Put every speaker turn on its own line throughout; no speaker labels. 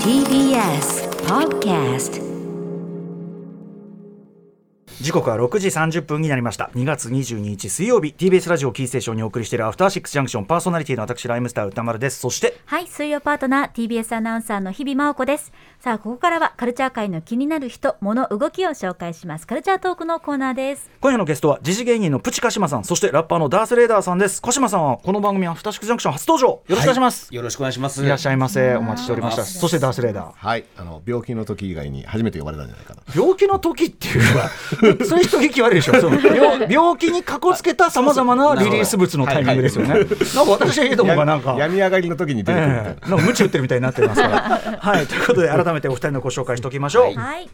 TBS Podcast
時刻は6時30分になりました2月22日水曜日 TBS ラジオキーステーションにお送りしているアフターシックスジャンクションパーソナリティの私ライムスター歌丸ですそして
はい、水曜パートナー TBS アナウンサーの日々真央子です。さあ、ここからはカルチャー界の気になる人、物、動きを紹介します。カルチャートークのコーナーです。
今夜のゲストは時事芸人のプチカシマさんそしてラッパーのダースレーダーさんですカシマさんはこの番組アフターシックスジャンクション初登場よろしくお願いします、
よろしくお願いします。
い、らっしゃいませお待ちしておりましたそしてダースレーダー
はい、あの病気の時以外に初めて呼ばれたんじゃないかな。
病気の時っていうのは そういう人聞き悪いでしょ。その病病気にかこつけたさまざまなリリース物のタイミングですよね、なんか私どもがなんか。
病み上がりの時に出てくるな。
ええ。なんか無知打ってるみたいになってますから。はい、ということで改めてお二人のご紹介しておきましょう。
はい。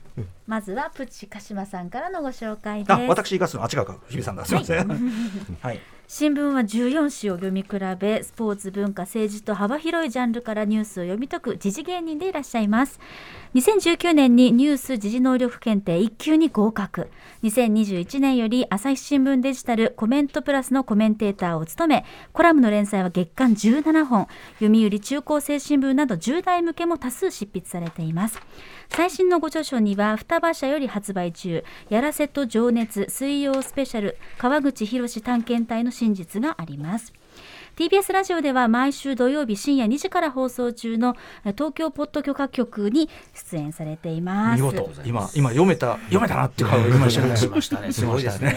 まずはプチカシマさんからのご紹介です。
あ、私言いますの、あ、違うか、日比さんだ、すみません。はい、
新聞は14紙を読み比べスポーツ文化政治と幅広いジャンルからニュースを読み解く時事芸人でいらっしゃいます2019年にニュース時事能力検定1級に合格2021年より朝日新聞デジタルコメントプラスのコメンテーターを務めコラムの連載は月間17本読売中高生新聞など10代向けも多数執筆されています。最新のご著書には双葉社より発売中「やらせと情熱水曜スペシャル川口博探検隊の真実」があります。TBS ラジオでは毎週土曜日深夜2時から放送中のえ東京ポッド許可局に出演されています。
見事、今、今読めた、読めたなっていう顔を言いまし
ましたね。すごいですね。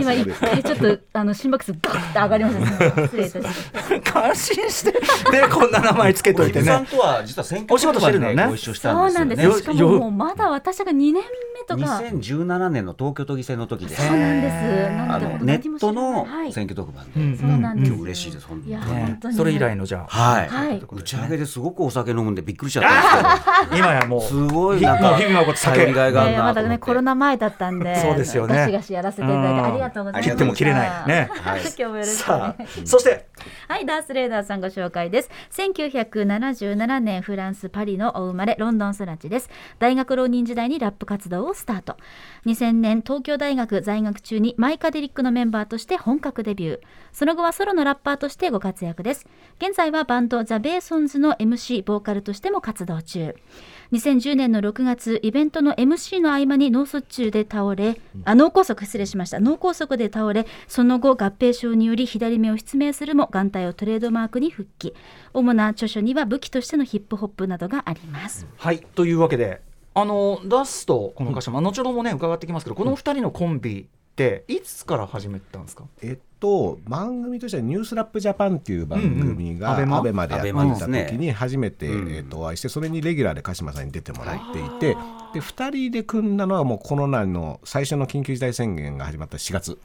今一回ちょっとあの心拍数ガッと上がりました。失礼いたしました
感心して、で、こんな名前つけといてね。
日比さんとは実は選挙
お仕事してるのね。
ご一緒した
そうんなんで
です。よね。
すしかももうまだ私が2年目とか。
2017年の東京都議選の時で。す。
そうなんです。
ネットの
はい。
選挙特番
うん。
で。
そうなんです。
嬉しいです本当に。
それ以来のじゃあ、
はい。
はい。
打ち上げですごくお酒飲むんでびっくりしちゃったんです
今やもう、
けど。すごい
ひ
なんか
もう日々のこと酒。
頼りがいが
まだ。ねコロナ前だったんで。
そうですよね。
ガシガシやらせていただいて
うん
ありがとうございます
切っても切れない。ね。
はい。
今日もよろしく
そして、
はい、ダースレーダーさんご紹介です。1977年フランス・パリのお生まれ、ロンドン育ちです。大学浪人時代にラップ活動をスタート。2000年、東京大学在学中にマイカデリックのメンバーとして本格デビュー。その後はソロのラッパーとしてご活躍です。現在はバンドザ・ベーソンズの MC、ボーカルとしても活動中。2010年の6月、イベントの MC の合間に脳卒中で倒れ、あ脳梗塞失礼しました。脳梗塞で倒れ、その後合併症により左目を失明するも眼帯をトレードマークに復帰。主な著書には武器としてのヒップホップなどがあります。
はい、というわけで、あの、ダスとこの歌詞、まあ、後ほどもね、伺ってきますけど、この二人のコンビって、いつから始めたんですか？
えっと番組としてはニュースラップジャパンっていう番組が
うん。うんアベマ？
アベマでやってた時に初めて
うん。
えっとお会いしてそれにレギュラーで鹿島さんに出てもらっていてで2人で組んだのはもうコロナの最初の緊急事態宣言が始まった4月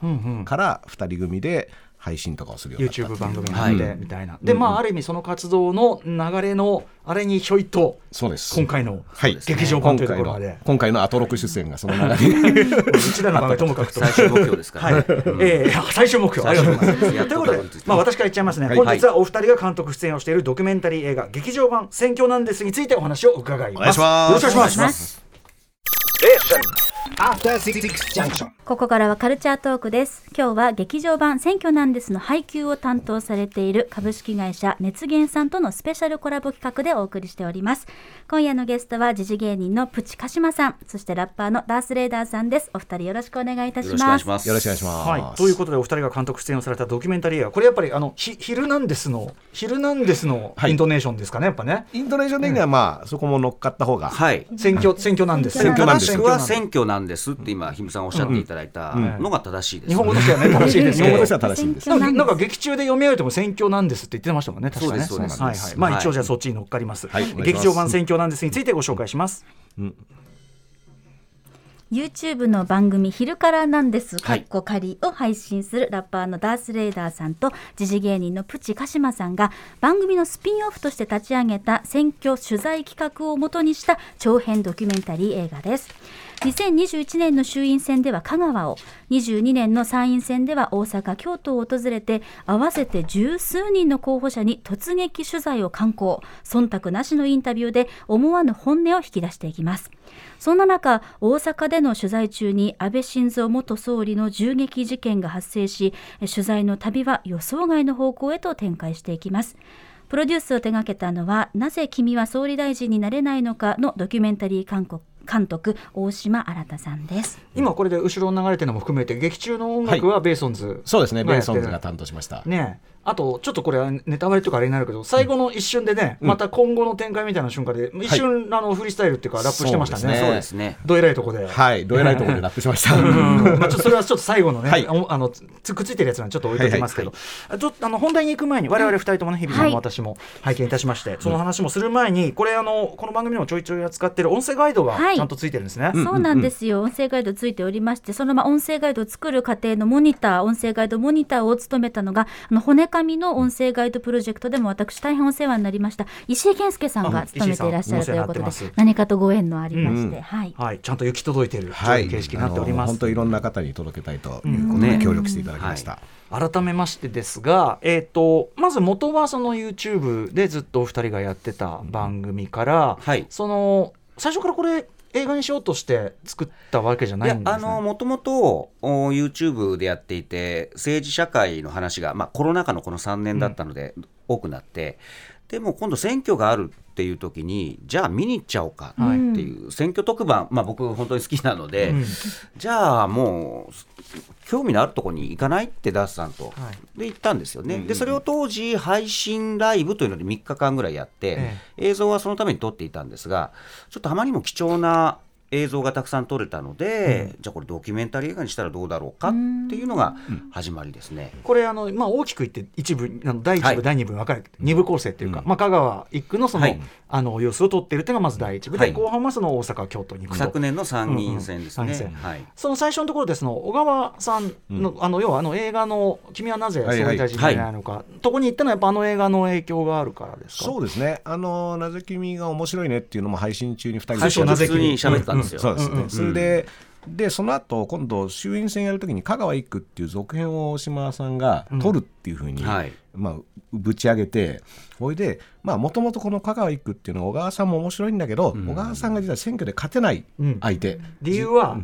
から2人組で配信とかをするようにな
YouTube
う
番組になって、
はい
みたいな。で、まあ、ある意味その活動の流れのあれにひょいと
そうです
今回の
はい
劇場版というとこ
今回の
ろまで、
今回のアトロク出演がその流れに
うちらの番組ともかくと。
最終目標ですから
はい、
ね。うん
ええ最終目標。ありがとうございます。
やっ
ということでまあ、私から言っちゃいますね、
はい
本日はお二人が監督出演をしているドキュメンタリー映画、劇場版選挙なんですについてお話を伺います。
お願いします
よろしくお願いします。
After Six Junction
ここからはカルチャートークです。今日は劇場版選挙なんですの配給を担当されている株式会社熱源さんとのスペシャルコラボ企画でお送りしております。今夜のゲストは時事芸人のプチカシマさん、そしてラッパーのダースレーダーさんです。お二人よろしくお願いいたし
よろしくお願
ます。
いします。
よろしくお願いします。
はい、ということでお二人が監督出演をされたドキュメンタリー映画これやっぱりあのヒヒルナンデスのヒルナンデスの
はい
イントネーションですかねやっぱね
イントネーション的にはまあそこも乗っかった方が
はい。
選挙選挙なんです
選挙
なんです
正しくは選挙なんですって今、ひむさんおっしゃっていただいたのが正しいです。
日本語としてはね 正しいです
日本語としては正しいんです。
なんか劇中で読み上げても選挙なんですって言ってましたもんね確かね。
そうです
はいはい
そうです。
まあ
はい。
一応じゃあそっちに乗っかります、
はい。
劇場版選挙なんですについてご紹介します。
YouTube の番組「昼からなんです」か
はい。
っこ仮を配信するラッパーのダース・レーダーさんと時事芸人のプチカシマさんが番組のスピンオフとして立ち上げた選挙取材企画をもとにした長編ドキュメンタリー映画です。2021年の衆院選では香川を22年の参院選では大阪京都を訪れて合わせて十数人の候補者に突撃取材を敢行。忖度なしのインタビューで思わぬ本音を引き出していきます。そんな中大阪での取材中に安倍晋三元総理の銃撃事件が発生し取材の旅は予想外の方向へと展開していきます。プロデュースを手掛けたのはなぜ君は総理大臣になれないのかのドキュメンタリー韓国監督大島新さんです。
今これで後ろに流れてるのも含めて劇中の音楽はベーソンズ、
そうですねベーソンズ
が
担当しました。
ね。あとちょっとこれはネタバレというかあれになるけど最後の一瞬でね、また今後の展開みたいな瞬間で一瞬、あのフリースタイルっていうかラップしてましたね。
そうですね。
どえらいとこで、
はい。どえらいところでラップしました。
うん。まあ、ちょっとそれはちょっと最後のね、
はい。
おあのつくっついてるやつなんでちょっと置いときますけど、あちょっとあの本題に行く前に我々二人ともね日比さんも私も拝見いたしまして、その話もする前にこれあのこの番組でもちょいちょい扱ってる音声ガイドが
はい
ちゃんとついてるんですね。
そうなんですよ、音声ガイドついておりましてそのまま音声ガイドを作る過程のモニター音声ガイドモニターを務めたのがあの骨紙の音声ガイドプロジェクトでも私大変お世話になりました。石井健介さんが務めていらっしゃるということで何かとご縁のありまして、
うん。
はい。
はい、ちゃんと行き届いていると
はい。いう
形式になっております。
本当いろんな方に届けたいということで協力していただきました、
改めましてですが、えー、とまず元はその YouTube でずっとお二人がやってた番組から、
はい。
その最初からこれ映画にしようとして作ったわけじゃないいんですね。
やあのもともとお YouTube でやっていて政治社会の話が、まあ、コロナ禍のこの3年だったので多くなって、でも今度選挙があるっていう時にじゃあ見に行っちゃおうかっていう、選挙特番、まあ、僕本当に好きなので、
うん。
じゃあもう興味のあるところに行かないってダースさんと、
は
で行ったんですよね、でそれを当時配信ライブというので3日間ぐらいやって、
え。
映像はそのために撮っていたんですがちょっとあまりにも貴重な映像がたくさん撮れたので、じゃあこれドキュメンタリー映画にしたらどうだろうかっていうのが始まりですね。
これあの、まあ、大きく言って一部あの第一部、
はい。
第二部に分かれて二部構成っていうか、まあ、香川一区のその,、
はい。
あの様子を撮っているっていうのがまず第一部で、
はい。
後半はその大阪京都に行くと。
昨年の参議院選ですね。
うんうん
はい。
その最初のところでその小川さんの,、あの要はあの映画の「君はなぜ総理大臣になれないのか」とこに行ったのはやっぱあの映画の影響があるからですか？
そうですね。あのなぜ君が面白いねっていうのも配信中に2人で。
最初なぜ
普通に喋ってたんですよ。
そうですね、
うんうん。
それででその後今度衆院選やるときに香川一区っていう続編を大島さんが取るっていうふうに、
はい。
まあ、ぶち上げてそれでもともとこの香川一区っていうのは小川さんも面白いんだけど、小川さんが実は選挙で勝てない相手、
理由は、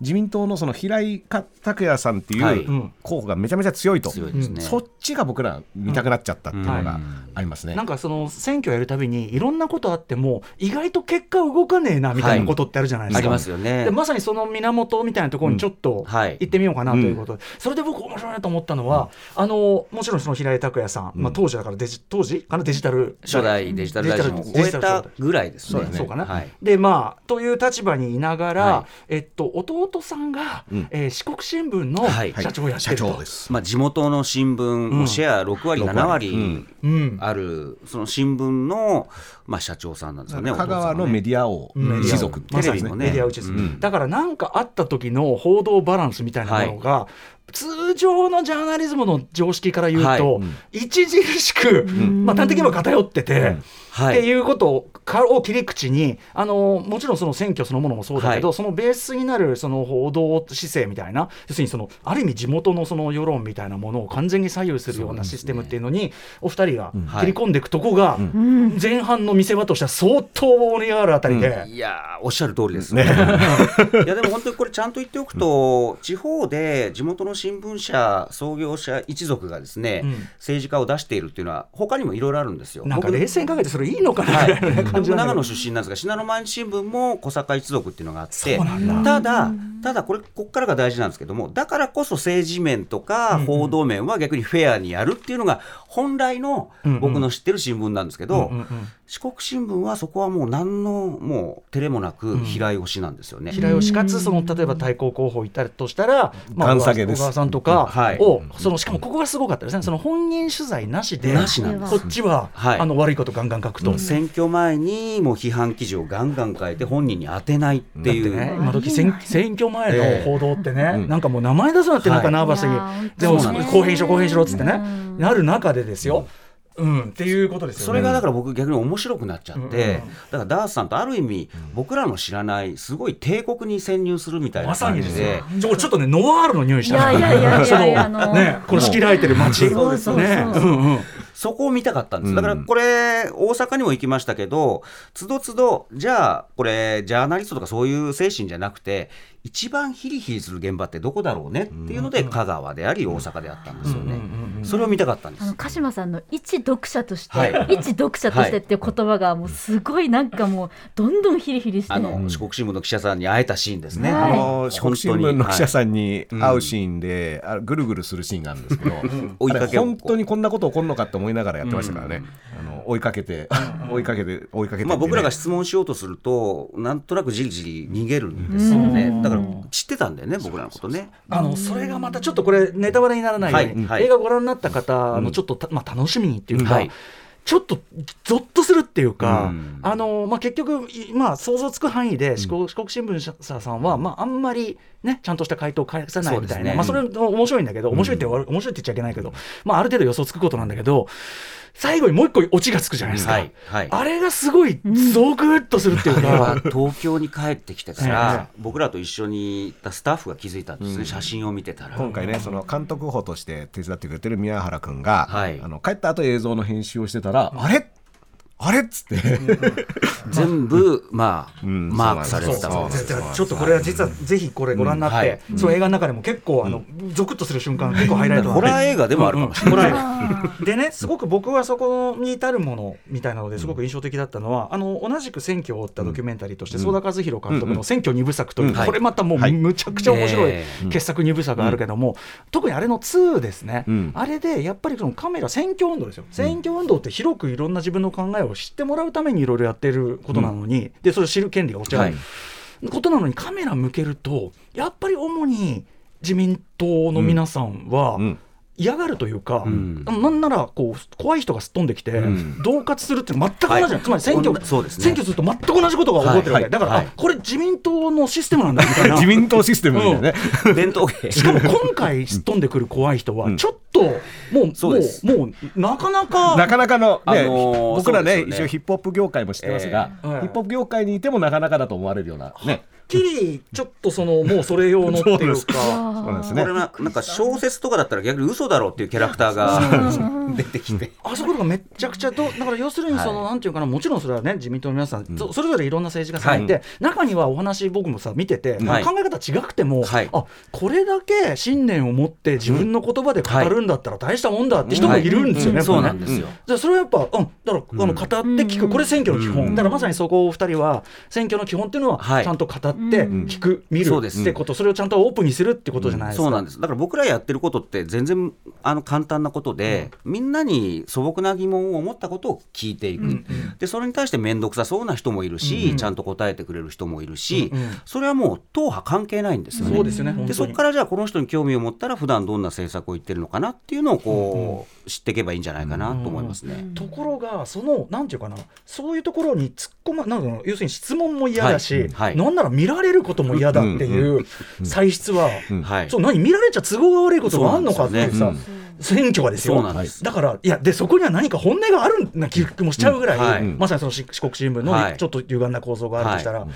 自民党のその平井拓也さんって
はい。
いう候補がめちゃめちゃ強いと、
強いですね。
そっちが僕ら見たくなっちゃったっていうのがありますね。
なんかその選挙やるたびにいろんなことあっても意外と結果動かねえなみたいなことってあるじゃないですか。
ありますよね。
で。まさにその源みたいなところにちょっと
はい。
行ってみようかなということで、それで僕面白いなと思ったのは、あのもちろんその平井拓也さん、まあ、当時だからデジ当時かな？デジタル。
初代デジタル大臣を終えたぐらいですね。
そうかな、
はい。
でまあという立場にいながら、
は
えっと、弟さんが、
うん。
えー四国新聞の
はい。
社長をやってると、
社長です。
まあ、地元の新聞、もうシェア6割、
6
7
割
割
うん。
ある、その新聞の、まあ、社長さんなんですよね、
香川のメ
デ
ディア王
うん。
一族
テレビ
メディア打ちです、
うん。
だから何かあった時の報道バランスみたいなものが、通常のジャーナリズムの常識から言うと、
はい。
著しく、まあ、端的には偏ってて。
はい。
っていうことをかを切り口にあのもちろんその選挙そのものもそうだけど、
はい。
そのベースになるその報道姿勢みたいな要するにそのある意味地元のその世論みたいなものを完全に左右するようなシステムっていうのにお二人が切り込んでいくとこが、前半の見せ場としては相当盛り上がるあたりで。
いやーおっしゃる通りです。ね。いやでも本当にこれちゃんと言っておくと、地方で地元の新聞社、創業者一族がですね、
うん。
政治家を出しているっていうのは、他にもいろいろあるんですよ。
なんか
僕
冷静にかけてそれいいのかな？
はい。
みたいな感じ
僕長野出身なんですが信濃毎日新聞も小坂一族っていうのがあってただただこれここからが大事なんですけどもだからこそ政治面とか報道面は逆にフェアにやるっていうのが本来の
うんうん。
僕の知ってる新聞なんですけど、
うんうんうん
四国新聞はそこはもう何のもう照れもなく平井推しなんですよね。
平井をしかつその例えば対抗候補いたとしたら、まあ、小川さんとか
はい。
を、そのしかもここがすごかったですね。その本人取材なしで
なしなんです。
こっちは、
はい。
あの悪いことガンガン書くと。
選挙前にもう批判記事をガンガン書いて本人に当てないっていう。
ね、今時選選挙前の報道ってね、
うん。
なんかもう名前出すなってなんかナーバスに、
いやー
でも公平しろ公平しろっつってね、
うん。
なる中でですよ、うん、っていうことですよね。
それがだから僕逆に面白くなっちゃって、
うん。うん
だからダースさんとある意味僕らの知らないすごい帝国に潜入するみたいな
まさ
感じで
にですよ。ちょちょっとねノワールの匂いした
いやいやいやいやいや
その
あの
ねこの仕切られてる街。
そうそうそう
ね、うんうん。
そこを見たかったんです、だからこれ、大阪にも行きましたけど、つどつど、じゃあ、これ、ジャーナリストとかそういう精神じゃなくて、一番ヒリヒリする現場ってどこだろうね？っていうので、香川であり、大阪であったんですよね。それを見たかったんです
あの鹿島さんの一読者として、
はい。
一読者としてっていう言葉がもうすごいなんかもうどんどんヒリヒリして。
あの四国新聞の記者さんに会えたシーンですね。
はい。
あの四国新聞の記者さ
ん、
んに会うシーンで、あぐるぐるするシーンがあるんですけど、
追いかけ
本当にこんなこと起こるのかって思いながらやってましたからね、あの追いかけて、追いかけて、追いかけてってね、
まあ、僕らが質問しようとすると、なんとなくじりじり逃げるんですよね。だから知ってたんだよね、僕らのことね。
あのそれがまたちょっとこれネタバレにならないよう映画ご覧になった方のちょっとた、まあ、楽しみにっていうか、
はい。
ちょっとゾッとするっていうか、
うん。
あのまあ、結局、いまあ、想像つく範囲で四国,、四国新聞社さんは、まあ、あんまり、ね、ちゃんとした回答を返さないみたいな、
ね。
まあ、それ面白いんだけど、面白いって悪面白いって言っちゃいけないけど、まあ、ある程度予想つくことなんだけど、最後にもう一個オチがつくじゃないですか。
はいはい。
あれがすごいゾクッとするっていう
あれは
か。
東京に帰ってきてた
え
ら、僕らと一緒にいたスタッフが気づいたんですね、写真を見てたら。
今回ね、その監督補として手伝ってくれてる宮原君が、
はい。
あの帰った後映像の編集をしてたら、あれあれ？っつって、
全部、まあ、
ん。
マークされてた
ちょっとこれは実はぜひこれご覧になって、
うん。はい。
その映画の中でも結構あの、ゾクッとする瞬間結構ハイライト
ホラー映画でもあるかもしれない。
ホラー映画。でねすごく僕はそこに至るものみたいなのですごく印象的だったのは、あの同じく選挙を追ったドキュメンタリーとして曽田和弘監督の「選挙二部作」という、これまたもう
はい。
むちゃくちゃ面白い
え
傑作二部作があるけども、特にあれの2ですね、
うん。
あれでやっぱりそのカメラ選挙運動ですよ。選挙運動って広くいろんな自分の考えを知ってもらうためにいろいろやってることなのに、でそれを知る権利が落ちない、
はい。
ことなのにカメラ向けるとやっぱり主に自民党の皆さんは、
うん
嫌がるというか、
ん。
なんならこう怖い人がすっ飛んできて、
ん。
恫喝するっていうのは全く同じなの、
はい。
つまり選挙
同じそうですね。
選挙すると全く同じことが起こってるわけ、
はい
だから、
はい
あこれ自民党のシステムなんだみたいな。
自民党システムみたいなね、
伝統芸。
しかも今回すっ飛んでくる怖い人は
ん。
ちょっともう、
そうです。
もうもうなかなか
なかなかの、ね
あのー
僕らね
ね。
一応ヒップホップ業界も知ってますが、
ええ。
ヒップホップ業界にいてもなかなかだと思われるような、ね、
きりちょっとそのもうそれ用のっていうか。
そうなんですね。
これ。ななんか小説とかだったら逆に嘘だろうっていうキャラクターが出てきて。
あそこがめちゃくちゃどだから要するにその、なんていうかなもちろんそれはね自民党の皆さん、そそれぞれいろんな政治家さんいて、
はい。
中にはお話僕もさ見てて、
はい。
考え方違くても、
はい。
あこれだけ信念を持って自分の言葉で語るんだったら大したもんだって人もい。るんですよね。
そうなんですよ。
じゃあそれはやっぱ、うん、だからあの語って聞く、これ選挙の基本、だからまさにそこをお二人は選挙の基本っていうのは
はい。
ちゃんと語って聞く、見るってこと。それをちゃんとオープンにするってことじゃないですか。
そうなんです。だから僕らやってることって全然あの簡単なことで、みんなに素朴な疑問を持ったことを聞いていく、でそれに対して面倒くさそうな人もいるし、ちゃんと答えてくれる人もいるし、それはもう党派関係ないんですよね。
そうですよね
でそこからじゃあこの人に興味を持ったら普段どんな政策を言ってるのかなっていうのをこう、知っていけばいいんじゃないかなと思いますね。
ところがそのなんていうかな。そういうところに突っ込まなんか要するに質問も嫌だし、
はい。はい。
なんなら見られることも嫌だっていう歳出は、
はい。
そう何？見られちゃ都合が悪いことがあるのかっていうさ選挙がですよ。だからいやでそこには何か本音があるな気もしちゃうぐらい、まさにその四四国新聞
はい。
のちょっと歪んだ構造があるとしたら、
は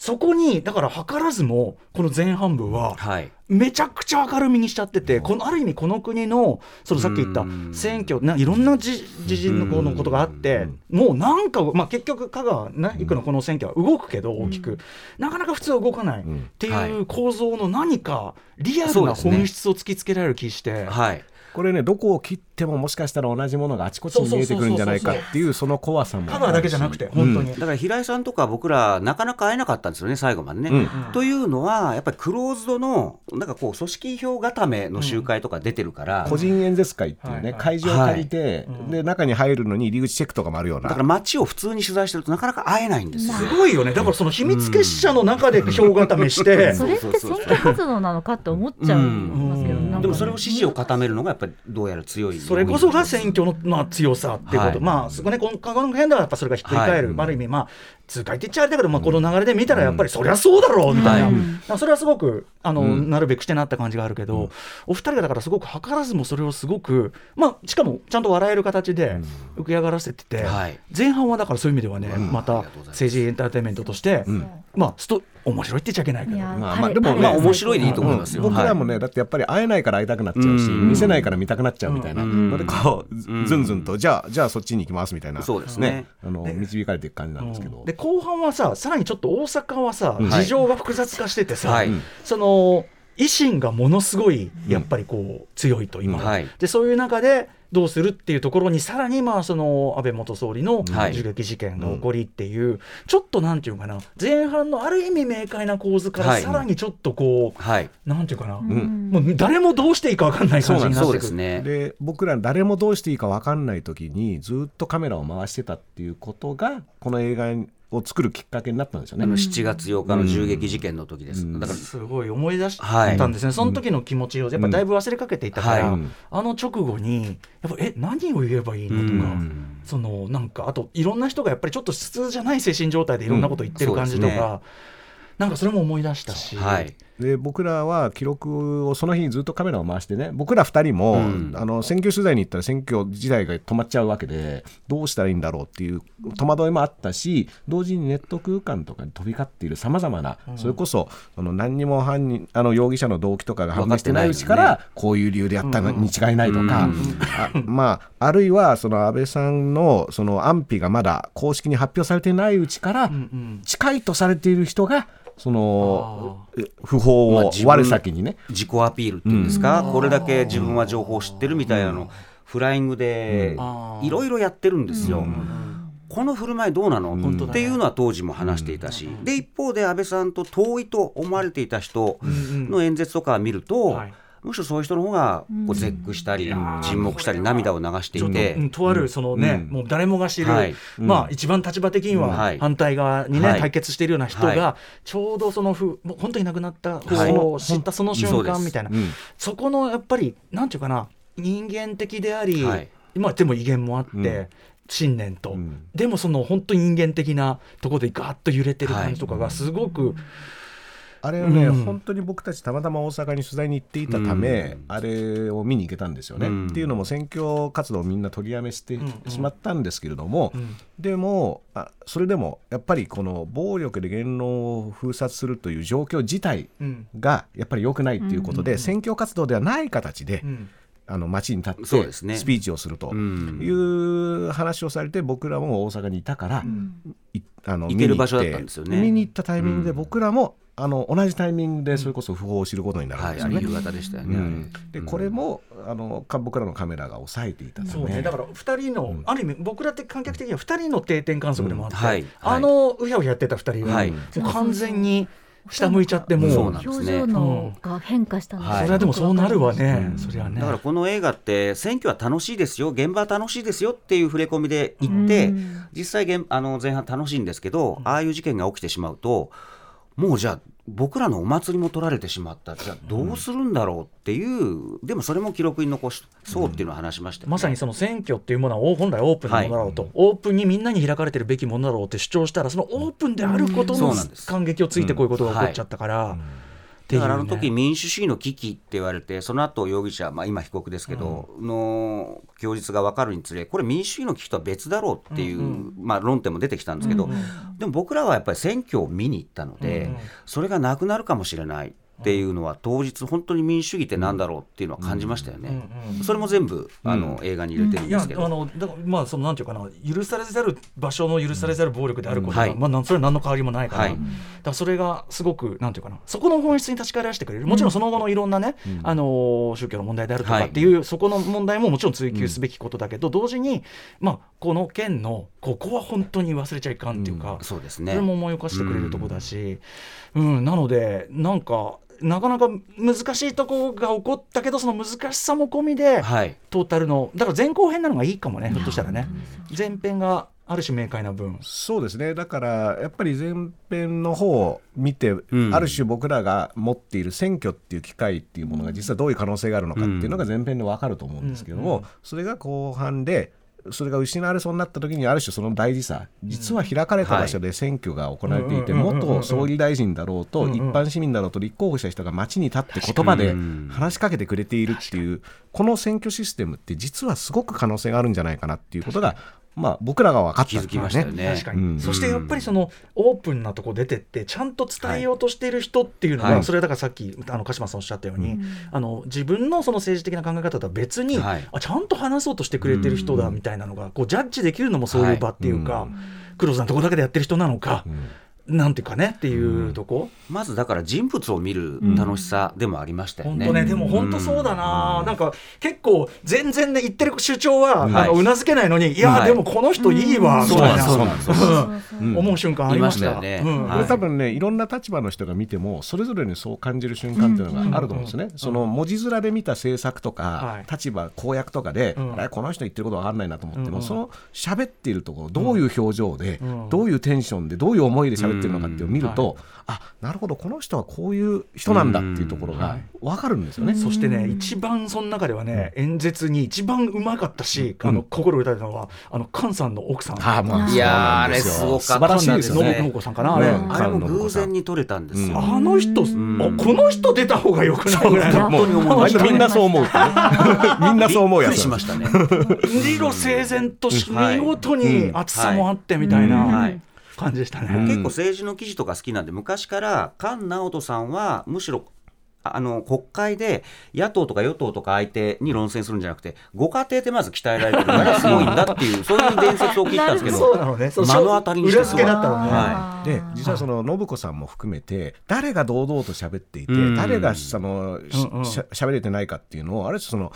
そこにだから図らずもこの前半部は
はい。
めちゃくちゃ明るみにしちゃってて、このある意味この国のそのさっき言った
うん。
選挙ないろんなじ自陣のこのことがあって、もうなんか、まあ、結局香川ね行くのこの選挙は動くけど大きく、なかなか普通は動かないっていう構造の何かリアルな本質を突きつけられる気して。
はい
これねどこを切ってももしかしたら同じものがあちこちに見えてくるんじゃないかっていうその怖さも。
香川だけじゃなくて本当に、
だから平井さんとか僕らなかなか会えなかったんですよね最後までね。
うん。
というのはやっぱりクローズドのなんかこう組織票固めの集会とか出てるから、
個人演説会っていうね、
はいはい。
会場を借りて、で中に入るのに入り口チェックとかもあるような。
だから街を普通に取材してるとなかなか会えないんですよ。
すごいよね。だからその秘密結社の中で票固めして、
それって選挙活動なのかって思っちゃいますけど、
うん。
なんか
でもそれを支持を固めるのがやっぱりどうやら強い
それこそが選挙の、まあ、強さっていうこと、
はい。
まあそこねこのこの辺ではやっぱそれがひっくり返る、
はい。
ある意味まあ痛快って言っちゃあれだけど、まあ、この流れで見たらやっぱりそりゃそうだろうみたいな、
はい
だからそれはすごくあの、なるべくしてなった感じがあるけど、お二人がだからすごく図らずもそれをすごくまあしかもちゃんと笑える形で浮き上がらせてて、
はい。
前半はだからそういう意味ではね、また政治エンターテインメントとして、まあスト面白いって言っちゃいけないけど。
まあでもね
まあ面白いでいいと思いますよ。
僕らも
はい。
ね、だってやっぱり会えないかから会いたくなっちゃうし、
うん。
見せないから見たくなっちゃうみたいな。
うん。
のでこうず
うん。
ずんとじゃあじゃあそっちに行きますみたいな。
そうですね。
あの
で
導かれていく感じなんですけど、
で後半はささらにちょっと大阪はさ、
うん。
事情が複雑化しててさ、その維新がものすごいやっぱりこう強いと今、でそういう中でどうするっていうところにさらにまあその安倍元総理の
はい。
銃撃事件が起こりっていう、ちょっとなんていうかな前半のある意味明快な構図から
はい。
さらにちょっとこう、
はい。
なんていうかな、
ん。
もう誰もどうしていいか分かんない感じにな
そう
ってくる。
ですね。
で僕ら誰もどうしていいか分かんない時にずっとカメラを回してたっていうことがこの映画を作るきっかけになったんですよね。
あの7月8日の銃撃事件の時です、
うん。
だから
すごい思い出したんですね、その時の気持ちをやっぱだいぶ忘れかけていたから、
うん。
はい
あの直後にやっぱえ何を言えばいいのとか、
うん。
そのなんかあといろんな人がやっぱりちょっと普通じゃない精神状態でいろんなこと言ってる感じとか、
うんそうです
なんかそれも思い出したし、
はい
で僕らは記録をその日にずっとカメラを回してね僕ら2人も、
うん。
あの選挙取材に行ったら選挙自体が止まっちゃうわけでどうしたらいいんだろうっていう戸惑いもあったし同時にネット空間とかに飛び交っているさまざまな、それこそその何にも犯人あの容疑者の動機とかが判明してないうちからこういう理由でやったのに違いないとか、
うん。
あまあ、あるいはその安倍さんのその安否がまだ公式に発表されてないうちから、
うんうん。
近いとされている人がその不法を我先にね、
自己アピールっていうんですか、これだけ自分は情報を知ってるみたいなの、フライングで
うん。
いろいろやってるんですよ。
うん。
この振る舞いどうなの、
本当だね。
っていうのは当時も話していたし、で一方で安倍さんと遠いと思われていた人の演説とかを見ると、
はい
むしろそういう人の方がこう絶句したり、沈黙したり涙を流して
ちょっと、
いて、
うんとあるそのね、
うん。
もう誰もが知る、
はい。
まあ一番立場的に
は
はい。反対側にね、
はい。
対決しているような人が、
は
ちょうどそのふもう本当に亡くなったこ
はい。
を知ったその瞬間みたいな、
うん。
そこのやっぱりなんていうかな人間的であり、
はい。
まあでも威厳もあって、
うん。
信念と、
うん。
でもその本当に人間的なところでガーッと揺れてる感じとかがすごく、
あれはね、
うん。
本当に僕たちたまたま大阪に取材に行っていたため、
うん。
あれを見に行けたんですよね。
うん。
っていうのも選挙活動をみんな取りやめして
うんうん
しまったんですけれども、
うん。
でもあそれでもやっぱりこの暴力で言論を封殺するという状況自体
うん。
がやっぱり良くないっていうことで、選挙活動ではない形で、
うん。
あの街に立ってスピーチをすると
うん。
いう話をされて僕らも大阪にいたから、いあの
行ける場所だったんですよね。
見に行ったタイミングで
うん。
僕らも、あの同じタイミングでそれこそ訃報を知ることになるん
はい、
ですよね。
あれ夕方でしたよね。
うん。で
うん。
これもあのか僕らのカメラが抑えていたため。
そうね、だから2人の、ある意味僕らって観客的には2人の定点観測でもあって、
うんはい。
あのうやうややってた2人が、
はい。
もう完全に下向いちゃってもう。
そうなんです
表情のが変化したのが
はい。
それはでもそうなるわね、
うん
そりゃね。
だからこの映画って選挙は楽しいですよ現場は楽しいですよっていう触れ込みで行って、
うん。
実際現あの前半楽しいんですけど、ああいう事件が起きてしまうともうじゃあ僕らのお祭りも取られてしまった。じゃあどうするんだろうっていう、でもそれも記録に残しそうっていうのを話しましたよね、
まさにその選挙っていうものは本来オープンなものだろうと、オープンにみんなに開かれてるべきものだろうって主張したらそのオープンであることの感激をついてこういうことが起こっちゃったから、っていうね。
だからあの時民主主義の危機って言われてその後容疑者、まあ、今被告ですけど、の供述が分かるにつれこれ民主主義の危機とは別だろうっていう、まあ、論点も出てきたんですけど、でも僕らはやっぱり選挙を見に行ったので、それがなくなるかもしれないっていうのは当日本当に民主主義ってなんだろうっていうのは感じましたよね。それも全部あの、映画に入れてるんですけど。
あのだからまあそのなんていうかな許されざる場所の許されざる暴力であることが、
はい。
まあそれは何の変わりもないから、
はい。
だからそれがすごくなんていうかなそこの本質に立ち返らせてくれるもちろんその後のいろんなね、あのー宗教の問題であるとかっていう、そこの問題ももちろん追及すべきことだけど、同時にまあこの件のここは本当に忘れちゃいかんっていうか、
そうですね。
それも思い起こしてくれるとこだし、うん。なのでなんかなかなか難しいとこが起こったけどその難しさも込みで、
はい。
トータルのだから前後編なのがいいかもねひょっとしたらね。前編がある種明快な分。
そうですね。だからやっぱり前編の方を見て、
ん。
ある種僕らが持っている選挙っていう機会っていうものが実はどういう可能性があるのかっていうのが前編で分かると思うんですけども、それが後半でそれが失われそうになった時にある種その大事さ実は開かれた場所で選挙が行われていて元総理大臣だろうと一般市民だろうと立候補した人が街に立って言葉で
うん
話しかけてくれているっていうこの選挙システムって実はすごく可能性があるんじゃないかなっていうことがまあ、僕らが分かった
気づきましたよね。
確かに、
うん。
そしてやっぱりそのオープンなとこ出てってちゃんと伝えようとしている人っていうのは、
はい。
それはだからさっきあの鹿島さんおっしゃったように、あの自分のその政治的な考え方とは別に、
はい。
あちゃんと話そうとしてくれてる人だみたいなのがこうジャッジできるのもそういう場っていうか、
はい
クローズなとこだけでやってる人なのか、なんていうかねっていうとこ？
まずだから人物を見る楽しさでもありましたよね。
本当ね、でも本当そうだな、なんか結構全然ね言ってる主張は、
はい。
あのうなずけないのにいや、
はい。
でもこの人いいわ、み
そう
たいな思う瞬間ありました。
いましたよね。
うん。
はい。
これ多分ねいろんな立場の人が見てもそれぞれにそう感じる瞬間っていうのがあると思うんですね。その文字面で見た政策とか、
はい。
立場公約とかで、
うん。
あれこの人言ってることわかんないなと思っても、
うん。
その喋っているところどういう表情で、
うん。
どういうテンションでどういう思いで喋ってるのかっていうのを見ると、あなるほどこの人はこういう人なんだっていうところがわかるんですよね。
そしてね、一番その中ではね、演説に一番うまかったし、あの心打たれたのは、あの菅さんの奥さん。
ああまあ
いやあれすごかった
素晴らしいですよね。
信信子さんかな、あれ
ね
あれも偶然に撮れたんですよ。
あの人、
ん。
あこの人出た方がよくないぐらいの。
もう
本当
みんなそう思うみんなそう思う
びっ
やつ
くりしましたね。
理路整然とし、
はい。
見事に厚さもあってみたいな。
はい
感じでしたね。
うん。
結構政治の記事とか好きなんで昔から菅直人さんはむしろあの国会で野党とか与党とか相手に論戦するんじゃなくてご家庭でまず鍛えられてるからすごいんだっていう そういう伝説を聞いたんですけど。
そうなのね。そう
目の当たりにして
裏付けだったのね。
は
で実はその信子さんも含めて誰が堂々と喋っていて、
うん。
誰がそのしゃ喋れてないかっていうのをあれその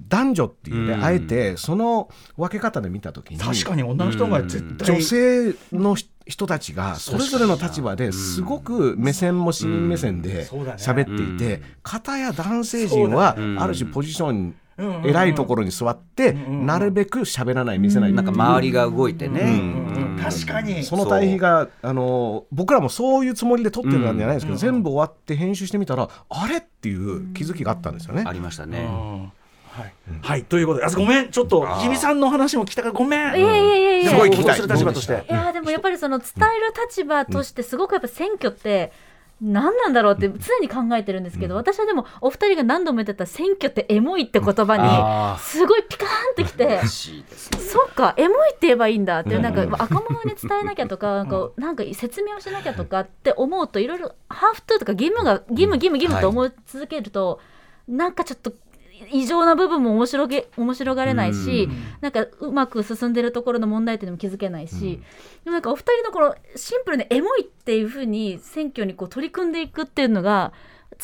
男女っていうね、
うん。
あえてその分け方で見た時に
確かに女の人が絶対。
女性のひ人たちがそれぞれの立場ですごく目線も市民目線で喋っていて、片や男性陣はある種ポジション
うんうんうん。
偉いところに座って
んうん
なるべく喋らない見せない。
なんか周りが動いてね、
うんうん確かに。
その対比があの僕らもそういうつもりで撮ってるんじゃないですけど、全部終わって編集してみたらあれっていう気づきがあったんですよね。
ありました
う
ね。
んはい、はい、ということで、あごめん、ちょっと日比さんの話も聞きたから、ごめん。
いやいやいやいや。
すごい聞きたい。
報道する立場として。
いやーでもやっぱりその伝える立場としてすごくやっぱ選挙って何なんだろうって常に考えてるんですけど、私はでもお二人が何度も言ってた選挙ってエモいって言葉
あ
にすごいピカーンってきて。そっかエモいって言えばいいんだっていうなんか若者に伝えなきゃとかなんかなんか説明をしなきゃとかって思うといろいろハーフトゥーとか義務が義務義務義務と思い続けるとなんかちょっと異常な部分も面白げ面白がれないし、なんかうまく進んでるところの問題点にも気づけないし、でもなんかお二人のこのシンプルにエモいっていうふうに選挙にこう取り組んでいくっていうのが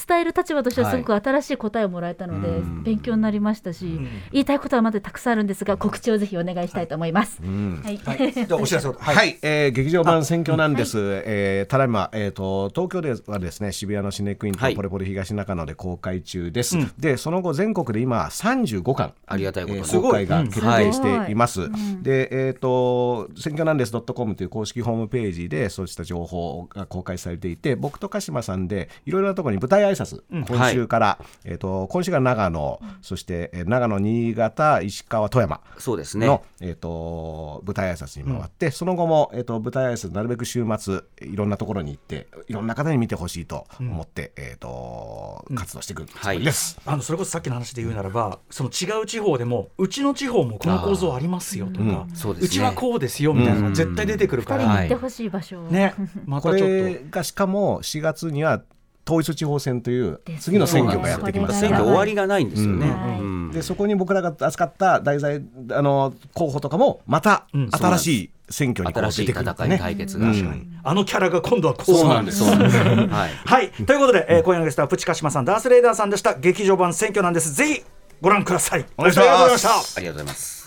伝える立場としてはすごく新しい答えをもらえたので、
うん。
勉強になりましたし、言いたいことはまだたくさんあるんですが告知をぜひお願いしたいと思います。
うん。
はい、
はい、じゃあお知らせを。
はい、えー劇場版選挙なんです。えーただいま、えー、と東京ではですね渋谷のシネクインと
はい。
ポレポレ東中野で公開中です。でその後全国で今35巻
ありがたいことに。
えー公開が決定しています。
すごい。うん。
で、えっ、と、選挙なんです .com という公式ホームページでそうした情報が公開されていて、僕と鹿島さんでいろいろなところに舞台挨拶、今週から、えっ、と、今週が長野、そして、えー長野、新潟、石川、富山。
そうですね。
の、えー、と舞台挨拶に回って、その後も、えー、と舞台挨拶なるべく週末いろんなところに行っていろんな方に見てほしいと思って、えー、と活動していくつもりです。
あのそれこそさっきの話で言うならばその違う地方でもうちの地方もこの構造ありますよとか、
う
そうですね。
ちはこうですよみたいなのが絶対出てくるか
二
ら、
人に行ってほしい場所を、
ね。ま
こ
たちょっ
れがしかも4月には統一地方選という次の選挙がやってきます。
選挙終わりがないんですよね。
うん
うん。
でそこに僕らが扱った題材あの候補とかもまた
うん
新しい選挙にこう
新しい
出てくる。
戦い対決が。
うん。
とあのキャラが今度はこ
うなんです。はい。
はい。ということで、えー今夜のゲストはプチカシマさんダースレーダーさんでした。劇場版選挙なんです。ぜひご覧ください。
お願いします
ありがとうございました。
ありがとうございます。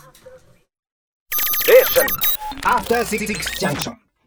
After Six Junction.